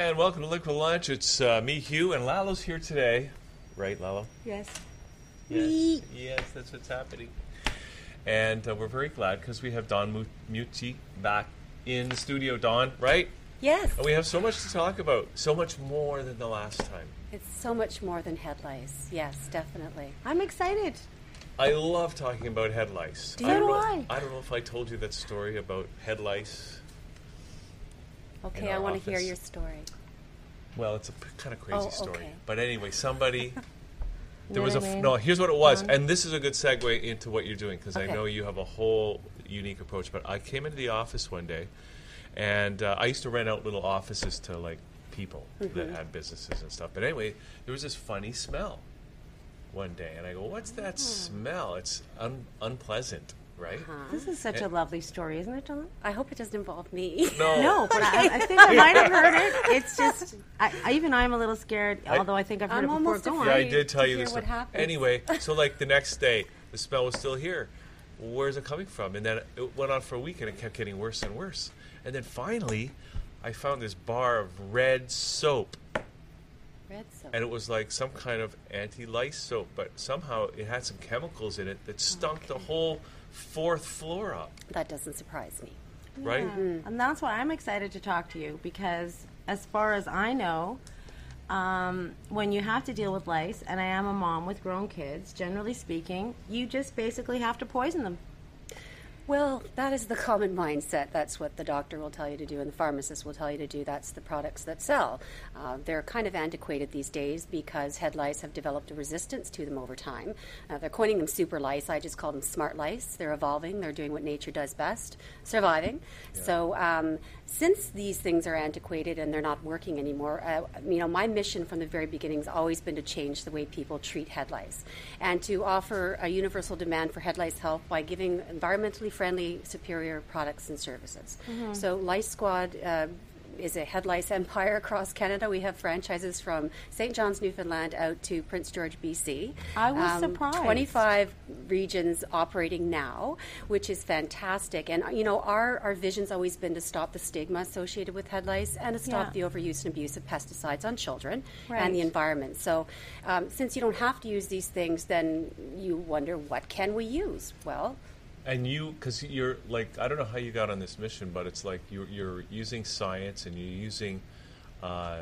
And welcome to Liquid Lunch. It's uh, me, Hugh, and Lalo's here today. Right, Lalo? Yes. Yes. Yes, that's what's happening. And uh, we're very glad because we have Dawn Mucci back in the studio. Dawn, right? Yes. And we have so much to talk about. So much more than the last time. It's so much more than head lice. Yes, definitely. I'm excited. I love talking about head lice. Do I you? know, So do I. I don't know if I told you that story about head lice. Okay, I want to hear your story. Well, it's a p- kind of crazy Oh, story. okay. But anyway, somebody. There was a f- no. Here's what it was, Dawn? and this is a good segue into what you're doing because I know you have a whole unique approach. But I came into the office one day, and uh, I used to rent out little offices to like people Mm-hmm. that had businesses and stuff. But anyway, there was this funny smell one day, and I go, "What's that Hmm. smell? It's un- unpleasant, right?" Uh-huh. This is such a lovely story, isn't it, Dawn? I hope it doesn't involve me. No, No, but I, I think I might have heard it. It's just, I, I, even I'm a little scared, I- although I think I've heard I'm it before. almost Go on. Yeah, I did tell to you hear this. what happened. Anyway, so like the next day, the smell was still here. Where's it coming from? And then it went on for a week, and it kept getting worse and worse. And then finally, I found this bar of red soap, Red soap. and it was like some kind of anti-lice soap, but somehow it had some chemicals in it that stunk the whole fourth floor up. That doesn't surprise me. Right? Yeah. And that's why I'm excited to talk to you because, as far as I know, um, when you have to deal with lice, and I am a mom with grown kids, generally speaking, you just basically have to poison them. Well, that is the common mindset. That's what the doctor will tell you to do, and the pharmacist will tell you to do. That's the products that sell. Uh, they're kind of antiquated these days because head lice have developed a resistance to them over time. Uh, they're coining them super lice. I just call them smart lice. They're evolving. They're doing what nature does best, surviving. So, um, since these things are antiquated and they're not working anymore, uh, you know, my mission from the very beginning has always been to change the way people treat head lice and to offer a universal demand for head lice health by giving environmentally friendly, superior products and services. So, Lice Squad. Uh, is a head lice empire across Canada. We have franchises from St. John's, Newfoundland, out to Prince George, BC. I was surprised. 25 regions operating now, which is fantastic. And you know, our our vision's always been to stop the stigma associated with head lice and to stop Yeah. the overuse and abuse of pesticides on children Right. and the environment. So, um, since you don't have to use these things, then you wonder what can we use? Well, And you, because you're like, I don't know how you got on this mission, but it's like you're, you're using science and you're using uh,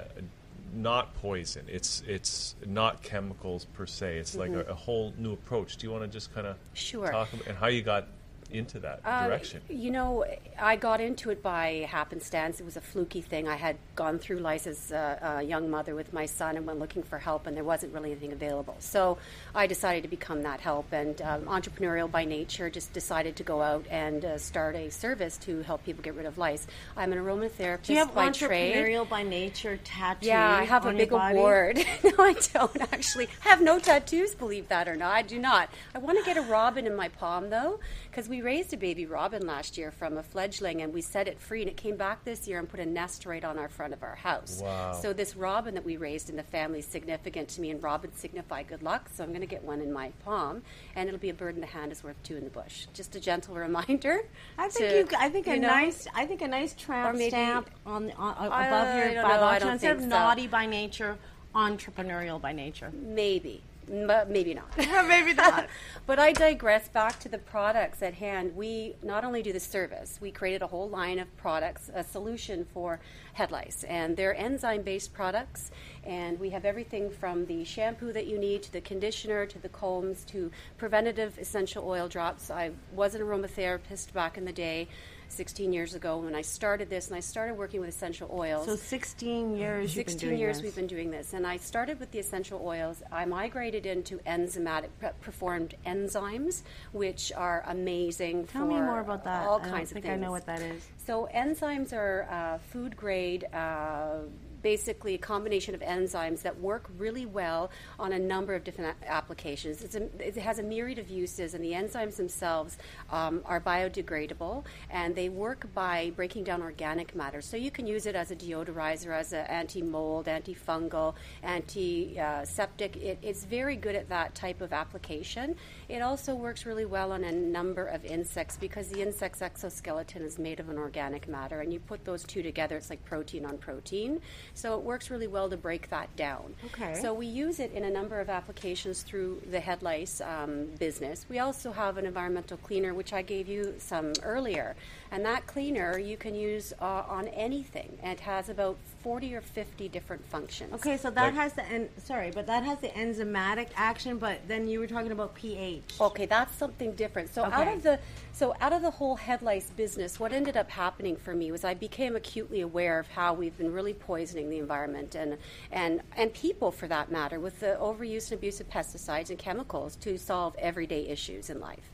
not poison. It's it's not chemicals per se. It's like a, a whole new approach. Do you want to just kind of Mm-hmm. Sure. talk about and how you got into that Uh, direction? You know, I got into it by happenstance. It was a fluky thing. I had gone through lice as a, a young mother with my son and went looking for help, and there wasn't really anything available. So I decided to become that help. And um, entrepreneurial by nature, just decided to go out and uh, start a service to help people get rid of lice. I'm an aromatherapist Do you have by trade. entrepreneurial by nature tattoo? Yeah, I have a on your big body? award. no, I don't actually. I have no tattoos, believe that or not. I do not. I want to get a robin in my palm, though, because we raised a baby robin last year from a fledgling and we set it free, and it came back this year and put a nest right on our front of our house. Wow. So, this robin that we raised in the family is significant to me, and robins signify good luck, so I'm going to get one in my palm, and it'll be a bird in the hand is worth two in the bush. Just a gentle reminder. I think to, you. I think a know, nice. I think a nice tramp maybe- stamp on, the, on uh, I above your don't know, I don't instead of think so. naughty by nature, entrepreneurial by nature. Maybe, but maybe not. Maybe not. but I digress back to the products at hand. We not only do the service, we created a whole line of products, a solution for head lice, and they're enzyme-based products. And we have everything from the shampoo that you need to the conditioner to the combs to preventative essential oil drops. I was an aromatherapist back in the day. 16 years ago when I started this, and I started working with essential oils. So 16 years. you've been 16 doing years this. we've been doing this and i started with the essential oils i migrated into enzymatic performed enzymes which are amazing Tell for me more about that. all I kinds think of I know what that is. so enzymes are uh, food grade uh, basically a combination of enzymes that work really well on a number of different applications. A, it has a myriad of uses, and the enzymes themselves um, are biodegradable, and they work by breaking down organic matter. So you can use it as a deodorizer, as an anti-mold, antifungal, anti-septic. It, it's very good at that type of application. It also works really well on a number of insects because the insect's exoskeleton is made of an organic matter, and you put those two together, it's like protein on protein. So it works really well to break that down. Okay. So we use it in a number of applications through the head lice um, business. We also have an environmental cleaner, which I gave you some earlier. And that cleaner you can use uh, on anything. And it has about 40 or 50 different functions. Okay, so that Like- has the en- sorry, but that has the enzymatic action. But then you were talking about pH. Okay, that's something different. So out Okay. of the so out of the whole head lice business, what ended up happening for me was I became acutely aware of how we've been really poisoning the environment and and and people for that matter with the overuse and abuse of pesticides and chemicals to solve everyday issues in life.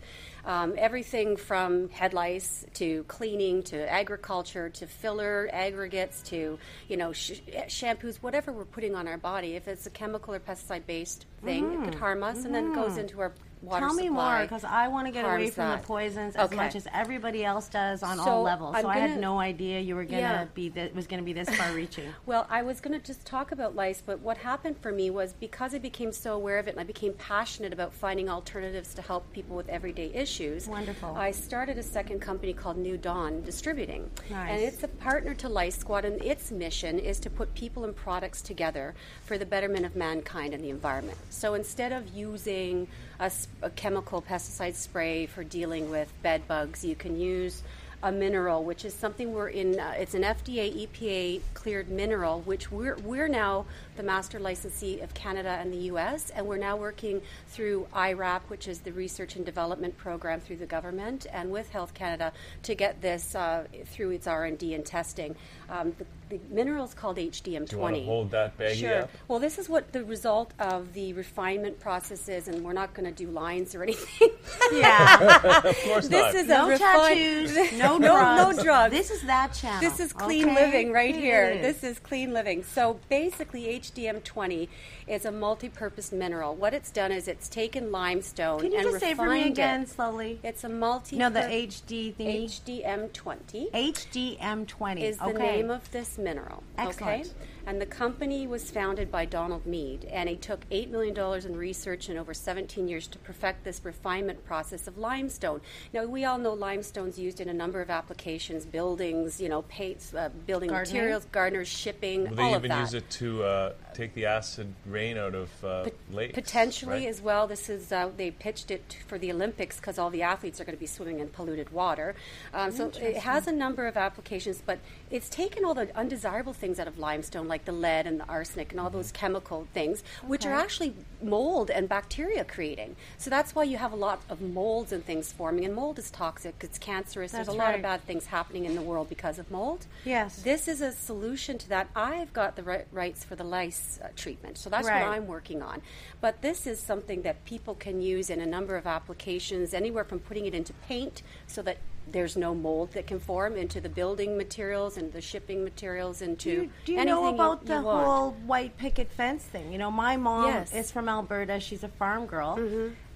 Um, everything from head lice to cleaning to agriculture to filler aggregates to you know sh- shampoos, whatever we're putting on our body. If it's a chemical or pesticide based thing, it could harm us, and then it goes into our water Tell me more, because I want to get away from that. the poisons as Okay. much as everybody else does on So all levels. So I had no idea you were gonna Yeah. be th- was gonna be this far-reaching. Well, I was going to just talk about lice, but what happened for me was because I became so aware of it and I became passionate about finding alternatives to help people with everyday issues. Wonderful. I started a second company called New Dawn Distributing. Nice. And it's a partner to Lice Squad, and its mission is to put people and products together for the betterment of mankind and the environment. So instead of using a, a chemical pesticide spray for dealing with bed bugs, you can use a mineral, which is something we're in. Uh, it's an FDA, EPA cleared mineral, which we're we're now the master licensee of Canada and the U.S. And we're now working through IRAP, which is the research and development program through the government, and with Health Canada to get this uh, through its R and D and testing. Um, the, the mineral is called HDM20. Do you want to hold that baggie Sure. up? Well, this is what the result of the refinement process is, and we're not going to do lines or anything. yeah, Of course this not. is no a refined, tattoos, no no, drugs. no drugs. This is that channel. This is clean okay? living right It here. is. This is clean living. So basically, HDM20 is a multi-purpose mineral. What it's done is it's taken limestone Can you and just say for me again it. slowly? It's a multi. No, the HD thingy. HDM20 HDM20 is the name of this mineral. Excellent. Okay? And the company was founded by Donald Mead, and he took $8 million in research and over 17 years to perfect this refinement process of limestone. Now, we all know limestone's used in a number of applications buildings, you know, paints, uh, building Gardening? materials, gardeners, shipping, Will they all even of that. use it to uh, take the acid rain out of uh, lakes? Potentially right? as well. This is uh, they pitched it for the Olympics because all the athletes are going to be swimming in polluted water. Um, so it has a number of applications, but it's taken all the undesirable things out of limestone, like the lead and the arsenic and all those chemical things, which are actually mold and bacteria creating. So that's why you have a lot of molds and things forming. And mold is toxic; it's cancerous. There's That's a lot of bad things happening in the world because of mold. Yes. This is a solution to that. I've got the ri- rights for the lice uh, treatment, so that's Right. what I'm working on. But this is something that people can use in a number of applications, anywhere from putting it into paint so that there's no mold that can form into the building materials and the shipping materials into Do you, do you know about you, the you whole white picket fence thing? You know, my mom Yes. Mm-hmm. is from Alberta. She's a farm girl.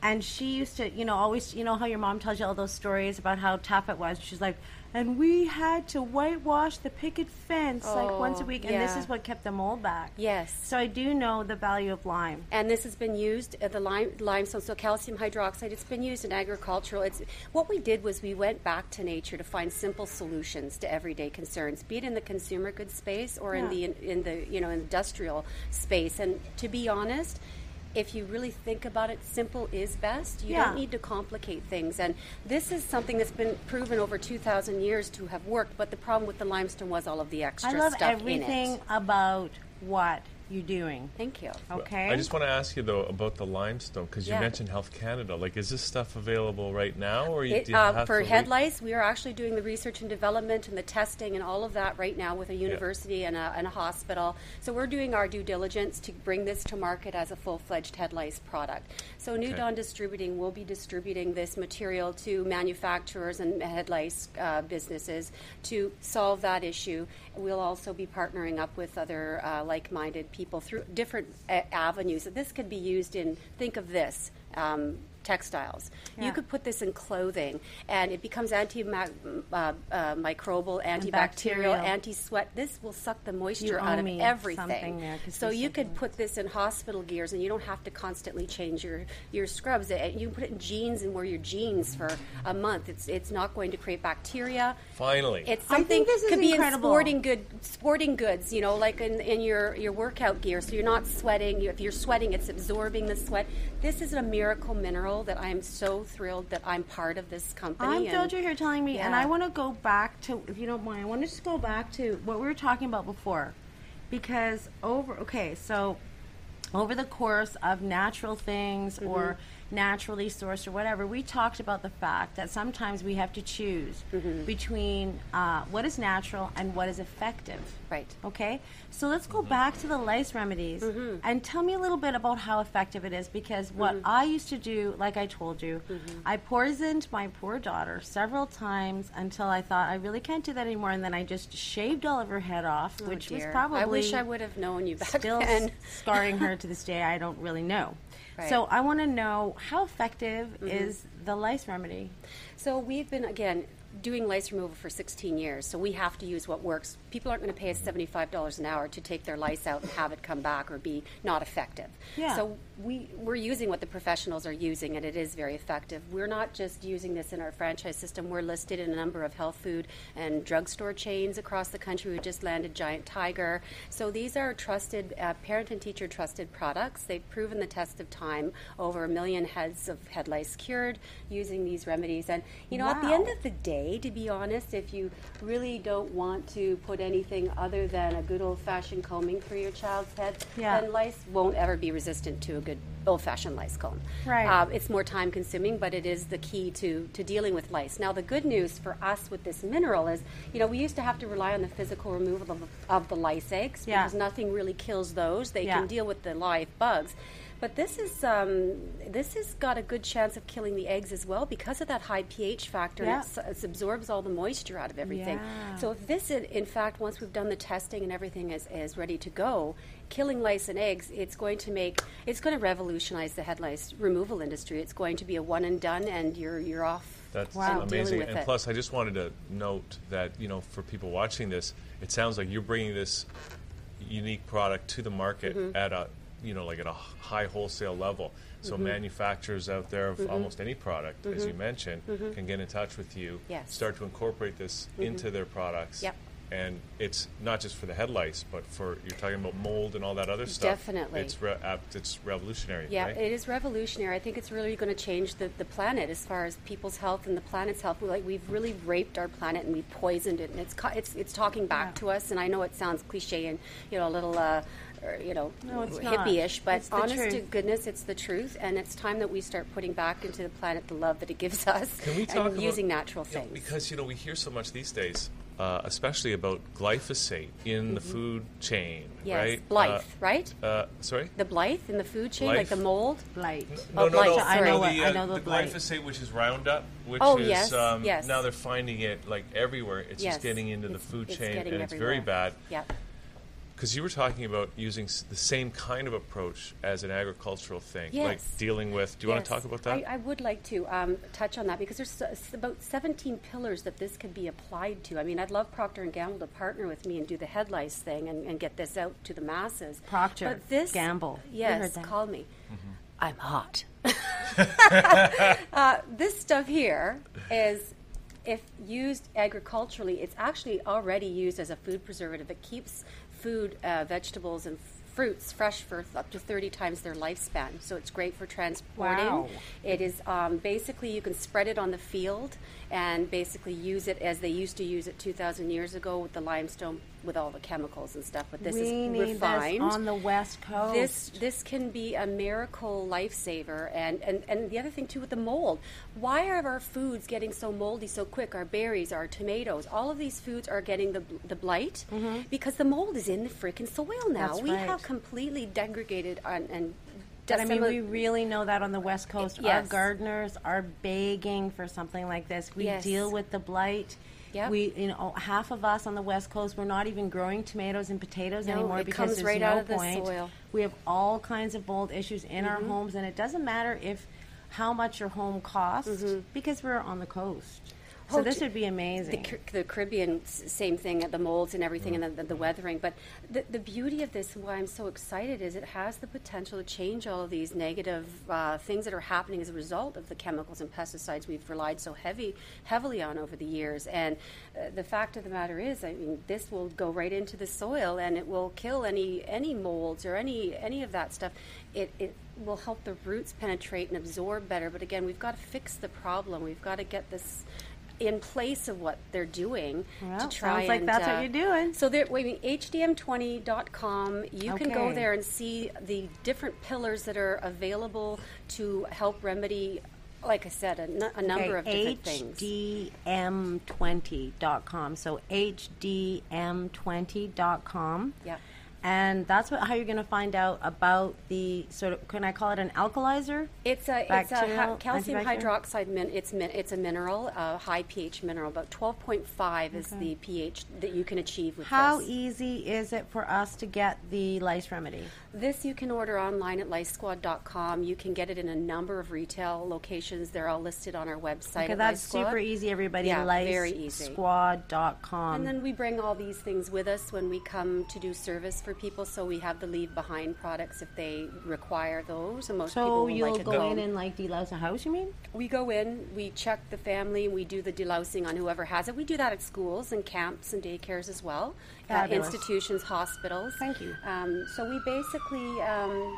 And she used to, you know, always, you know how your mom tells you all those stories about how tough it was? She's like, and we had to whitewash the picket fence like once a Oh, week. And this is what kept the mold back. Yes. So I do know the value of lime. and this has been used uh, the lime, limestone so calcium hydroxide it's been used in agricultural it's what we did was we went back to nature to find simple solutions to everyday concerns be it in the consumer goods space or in the in, in the you know industrial space and to be honest if you really think about it, simple is best. You Yeah. don't need to complicate things. And this is something that's been proven over 2,000 years to have worked. But the problem with the limestone was all of the extra stuff. I love everything about what you're doing. Thank you. Okay. I just want to ask you though about the limestone because you Yeah. mentioned Health Canada. Like, is this stuff available right now, or you, It, do you uh, have for to head wait? lice, we are actually doing the research and development and the testing and all of that right now with a university and, a, and a hospital. So we're doing our due diligence to bring this to market as a full-fledged head lice product. So New Okay. Dawn Distributing will be distributing this material to manufacturers and head lice uh, businesses to solve that issue. We'll also be partnering up with other uh, like-minded people through different uh, avenues. This could be used in, think of this. Um, textiles. Yeah. You could put this in clothing, and it becomes antimicrobial, uh, uh, antibacterial, anti-sweat. This will suck the moisture You out of everything. something so you could put this in hospital gears, and you don't have to constantly change your your scrubs. You can put it in jeans and wear your jeans for a month. It's it's not going to create bacteria. Finally. It's I something think this is could be incredible. in sporting good sporting goods, you know, like in, in your, your workout gear, so you're not sweating. You, if you're sweating, it's absorbing the sweat. This is a miracle mineral that I am so thrilled that I'm part of this company. I'm thrilled you're here telling me, and I want to go back to, if you don't mind, I want to just go back to what we were talking about before, because over, okay, so over the course of natural things Mm-hmm. or naturally sourced or whatever, we talked about the fact that sometimes we have to choose Mm-hmm. between uh, what is natural and what is effective. Right. Okay, so let's go back to the lice remedies Mm-hmm. and tell me a little bit about how effective it is because what Mm-hmm. I used to do, like I told you, I poisoned my poor daughter several times until I thought I really can't do that anymore, and then I just shaved all of her head off, Oh, which was probably I wish I would have known you back still then. scarring her to this day. I don't really know. Right. So I want to know how effective Mm-hmm. is the lice remedy? So we've been again doing lice removal for 16 years. So we have to use what works. People aren't going to pay us $75 an hour to take their lice out and have it come back or be not effective. Yeah. So we we're using what the professionals are using, and it is very effective. We're not just using this in our franchise system. We're listed in a number of health food and drugstore chains across the country. We just landed Giant Tiger. So these are trusted uh, parent and teacher trusted products. They've proven the test of time. Over a million heads of head lice cured using these remedies. And you know, at the end of the day, to be honest, if you really don't want to put anything other than a good old fashioned combing through your child's head, Yeah. then lice won't ever be resistant to a good old fashioned lice comb. Right. Um, it's more time consuming, but it is the key to, to dealing with lice. Now, the good news for us with this mineral is, you know, we used to have to rely on the physical removal of, of the lice eggs Yeah. because nothing really kills those. They Yeah. can deal with the live bugs. But this is um, this has got a good chance of killing the eggs as well because of that high pH factor. Yeah. It, it absorbs all the moisture out of everything. Yeah. So if this, in in fact, once we've done the testing and everything is, is ready to go, killing lice and eggs, it's going to make it's going to revolutionize the head lice removal industry. It's going to be a one and done, and you're you're off. That's Wow. Amazing. And it. plus, I just wanted to note that you know, for people watching this, it sounds like you're bringing this unique product to the market Mm-hmm. at a you know like at a high wholesale level. So Mm-hmm. manufacturers out there of almost any product, as you mentioned, can get in touch with you, Mm-hmm. Yes. start to incorporate this into their products. Yep. And it's not just for the head lice, but for you're talking about mold and all that other stuff. Definitely. it's re- uh, it's revolutionary. Yeah, right? it is revolutionary. I think it's really going to change the, the planet as far as people's health and the planet's health. We, like we've really raped our planet and we poisoned it, and it's co- it's it's talking back Yeah. to us. And I know it sounds cliche and you know a little. Uh, or, you know, No, it's not. hippie-ish, but It's the honest to truth. goodness, it's the truth, and it's time that we start putting back into the planet the love that it gives us, Can we and talk about, using natural you know, things. because you know we hear so much these days, uh, especially about glyphosate in the food chain, Mm-hmm. yes, right? Blythe, right? Uh, uh, sorry. The Blythe in the food chain, like the mold. Blight. No, Oh, no, Blythe, no. I no, know what- the, I uh, know the the glyphosate, which is Roundup, which Oh, is yes, um, yes. now they're finding it like everywhere. It's Yes, just getting into the food chain, getting and it's very bad. Yeah. Because you were talking about using s- the same kind of approach as an agricultural thing, like dealing with. Do you want Yes. to talk about that? I, I would like to um, touch on that because there's s- about 17 pillars that this could be applied to. I mean, I'd love Procter and Gamble to partner with me and do the head lice thing and, and get this out to the masses. Procter, but this Gamble. We yes, heard that. call me. Mm-hmm. I'm hot. uh, this stuff here is. If used agriculturally, it's actually already used as a food preservative. It keeps food, uh, vegetables, and fruits fresh for up to 30 times their lifespan. So it's great for transporting. Wow. It is um, basically you can spread it on the field and basically use it as they used to use it 2,000 years ago with the limestone with all the chemicals and stuff. But this we is need refined. this on the West Coast. This this can be a miracle lifesaver, and, and and the other thing too with the mold. Why are our foods getting so moldy so quick? Our berries, our tomatoes, all of these foods are getting the the blight because the mold is in the freaking soil now. Mm-hmm. That's we right. have completely degraded and. and But I mean, we really know that on the West Coast, our Yes. gardeners are begging for something like this. We Yes. deal with the blight. Yep. We, you know, half of us on the West Coast, we're not even growing tomatoes and potatoes No, anymore because comes there's right no out of the point. soil. Mm-hmm. We have all kinds of mold issues in our homes, and it doesn't matter if how much your home costs because we're on the coast. So this would be amazing. The, the Caribbean, same thing, the molds and everything, and the, the weathering. But the, the beauty of this, and why I'm so excited, is it has the potential to change all of these negative uh, things that are happening as a result of the chemicals and pesticides we've relied so heavy, heavily on over the years. And uh, the fact of the matter is, I mean, this will go right into the soil, and it will kill any any molds or any any of that stuff. It, it will help the roots penetrate and absorb better. But again, we've got to fix the problem. We've got to get this in place of what they're doing Well, to try sounds like and, that's what uh, you're doing. So there, wait, I mean, hdm20.com. You can go there and see the different pillars that are available to help remedy, like I said, a, n- a number of different things. HDM20.com. So HDM20.com. Yep. And that's what, how you're going to find out about the sort of, can I call it an alkalizer? It's a it's a ha- calcium hydroxide. Min- it's min- it's a mineral, a high pH mineral. About twelve point five is the pH that you can achieve with How this. easy is it for us to get the lice remedy? This you can order online at licesquad.com. You can get it in a number of retail locations. They're all listed on our website. Okay, at that's super easy, everybody. Yeah, very easy. LiceSquad.com. And then we bring all these things with us when we come to do service for people. So we have the leave behind products if they require those. And most people so will you'll like go home. in and like delouse a house, you mean? We go in, we check the family, we do the delousing on whoever has it. We do that at schools and camps and daycares as well, uh, institutions, hospitals. Thank you. Um, so we basically um,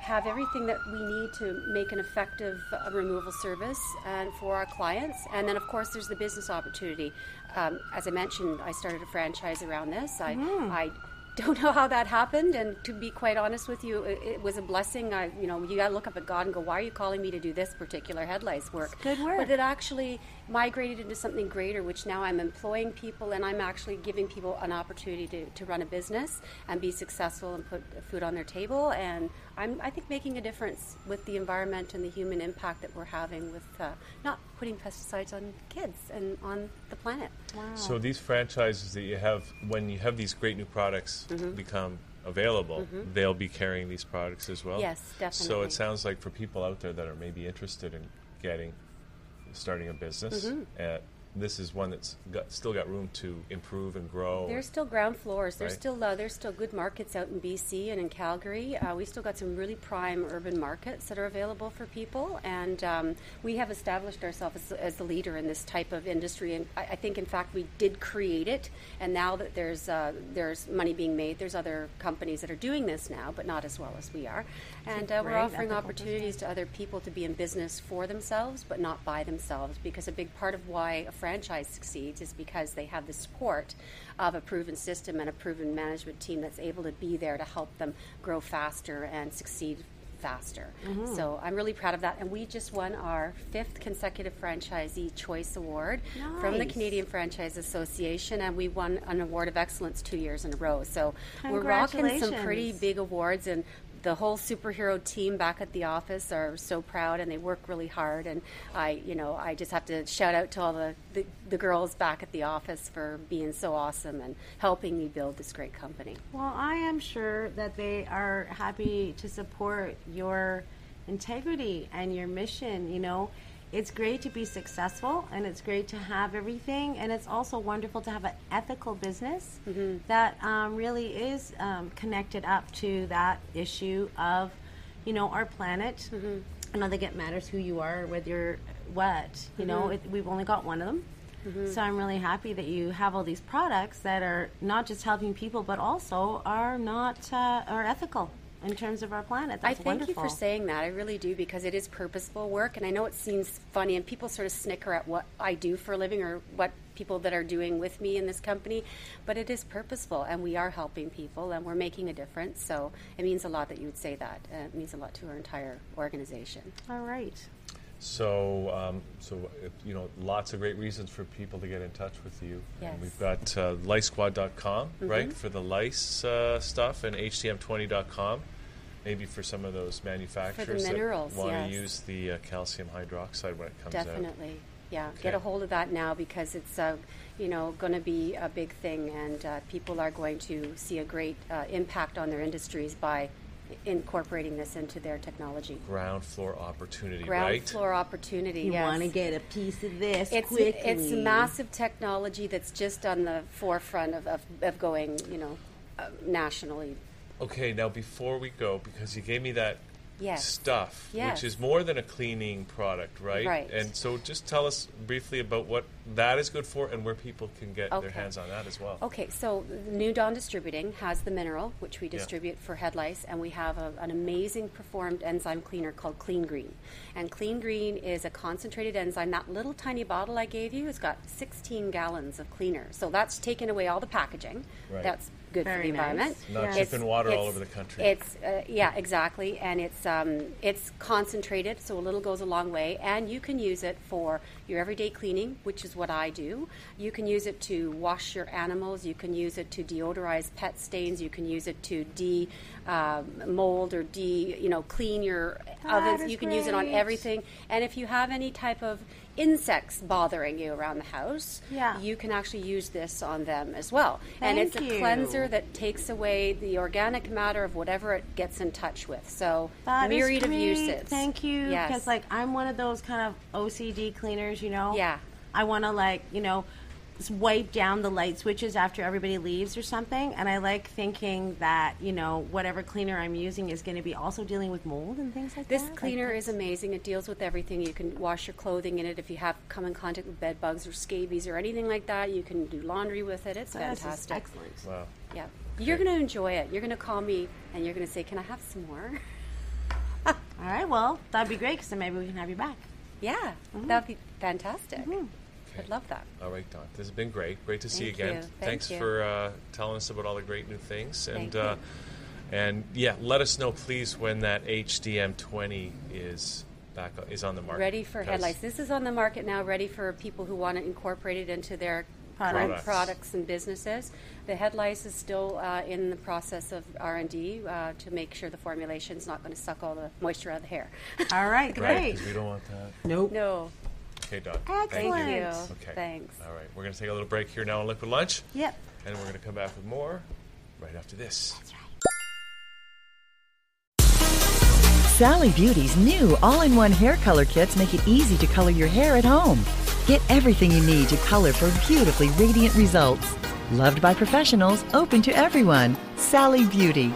have everything that we need to make an effective uh, removal service and for our clients. And then, of course, there's the business opportunity. Um, as I mentioned, I started a franchise around this. I, Hmm. I don't know how that happened, and to be quite honest with you, it, it was a blessing. I, you know, you got to look up at God and go, "Why are you calling me to do this particular head lice work?" good work. But it actually migrated into something greater, which now I'm employing people, and I'm actually giving people an opportunity to, to run a business and be successful and put food on their table. And I'm, I think, making a difference with the environment and the human impact that we're having with uh, not putting pesticides on kids and on the planet. So these franchises that you have, when you have these great new products Mm-hmm. become available, they'll be carrying these products as well. Yes, definitely. So it sounds like for people out there that are maybe interested in getting, starting a business, Mm-hmm. uh, this is one that's got, still got room to improve and grow. There's still ground floors. There's Right. still uh, there's still good markets out in BC and in Calgary. Uh, we still got some really prime urban markets that are available for people, and um, we have established ourselves as, as the leader in this type of industry. And I, I think, in fact, we did create it. And now that there's uh, there's money being made, there's other companies that are doing this now, but not as well as we are. And uh, we're offering ethical opportunities to other people to be in business for themselves, but not by themselves. Because a big part of why a franchise succeeds is because they have the support of a proven system and a proven management team that's able to be there to help them grow faster and succeed faster. Mm-hmm. So I'm really proud of that. And we just won our fifth consecutive Franchisee Choice Award from the Canadian Franchise Association, and we won an award of excellence two years in a row. So we're rocking some pretty big awards and the whole superhero team back at the office are so proud and they work really hard and I you know I just have to shout out to all the, the, the girls back at the office for being so awesome and helping me build this great company. Well, I am sure that they are happy to support your integrity and your mission. You know, it's great to be successful and it's great to have everything, and it's also wonderful to have an ethical business that um, really is um, connected up to that issue of, you know, our planet. I don't think it matters who you are, or whether you're what. You know, it, we've only got one of them. So I'm really happy that you have all these products that are not just helping people, but also are not uh, are ethical in terms of our planet. That's I thank wonderful. you for saying that. I really do because it is purposeful work, and I know it seems funny, and people sort of snicker at what I do for a living or what people that are doing with me in this company, but it is purposeful, and we are helping people, and we're making a difference. So it means a lot that you would say that. Uh, it means a lot to our entire organization. All right. So, um, so you know, lots of great reasons for people to get in touch with you. Yes. And we've got uh, licesquad.com, right, for the lice uh, stuff, and hdm20.com, maybe for some of those manufacturers minerals, that want yes. to use the uh, calcium hydroxide when it comes out. Definitely, yeah. Get a hold of that now because it's, uh, you know, going to be a big thing, and uh, people are going to see a great uh, impact on their industries by incorporating this into their technology. Ground floor opportunity, right? Ground right? floor opportunity. You yes. want to get a piece of this It's quickly. it's massive technology that's just on the forefront of, of, of going, you know, uh, nationally. Okay, now before we go, because you gave me that Yes. stuff, Yes. which is more than a cleaning product, right? Right. And so just tell us briefly about what that is good for and where people can get their hands on that as well. Okay, so New Dawn Distributing has the mineral, which we distribute for head lice, and we have a, an amazing performed enzyme cleaner called Clean Green. And Clean Green is a concentrated enzyme. That little tiny bottle I gave you has got 16 gallons of cleaner. So that's taken away all the packaging. Right. That's good for Very the nice. environment. Not Yeah. shipping water all over the country. It's uh, yeah, exactly, and it's um, it's concentrated, so a little goes a long way. And you can use it for your everyday cleaning, which is what I do. You can use it to wash your animals. You can use it to deodorize pet stains. You can use it to de um, mold or de you know clean your That ovens. is You can use it on great. everything. And if you have any type of insects bothering you around the house, Yeah. you can actually use this on them as well. and Thank it's a you. cleanser that takes away the organic matter of whatever it gets in touch with. So That myriad of uses. Thank you. Yes. Because like I'm one of those kind of OCD cleaners, you know. Yeah. I want to like you know wipe down the light switches after everybody leaves or something, and I like thinking that you know whatever cleaner I'm using is going to be also dealing with mold and things like this that. This cleaner is amazing. It deals with everything. You can wash your clothing in it if you have come in contact with bed bugs or scabies or anything like that. You can do laundry with it. It's This is fantastic. excellent. wow. Yeah. You're going to enjoy it. You're going to call me and you're going to say, "Can I have some more?" All right. Well, that'd be great because then maybe we can have you back. yeah. Mm-hmm. That'd be fantastic. Okay. I'd love that. All right, Dawn. This has been great. Great to see Thank you again. you. Thank Thanks you. for uh, telling us about all the great new things. And Thank you. uh, and yeah, let us know please when that HDM 20 is back is on the market. Ready for headlights. This is on the market now, ready for people who want to incorporate it into their Products. products and businesses. The headlights is still uh, in the process of R and D uh, to make sure the formulation is not going to suck all the moisture out of the hair. All right. Right, Great. because we don't want that. Nope. no, Okay, Dawn. Excellent. Thank thank you. you. Okay. Thanks. All right, we're going to take a little break here now on Liquid Lunch, Yep. and we're going to come back with more right after this. That's right. Sally Beauty's new all-in-one hair color kits make it easy to color your hair at home. Get everything you need to color for beautifully radiant results. Loved by professionals, open to everyone. Sally Beauty.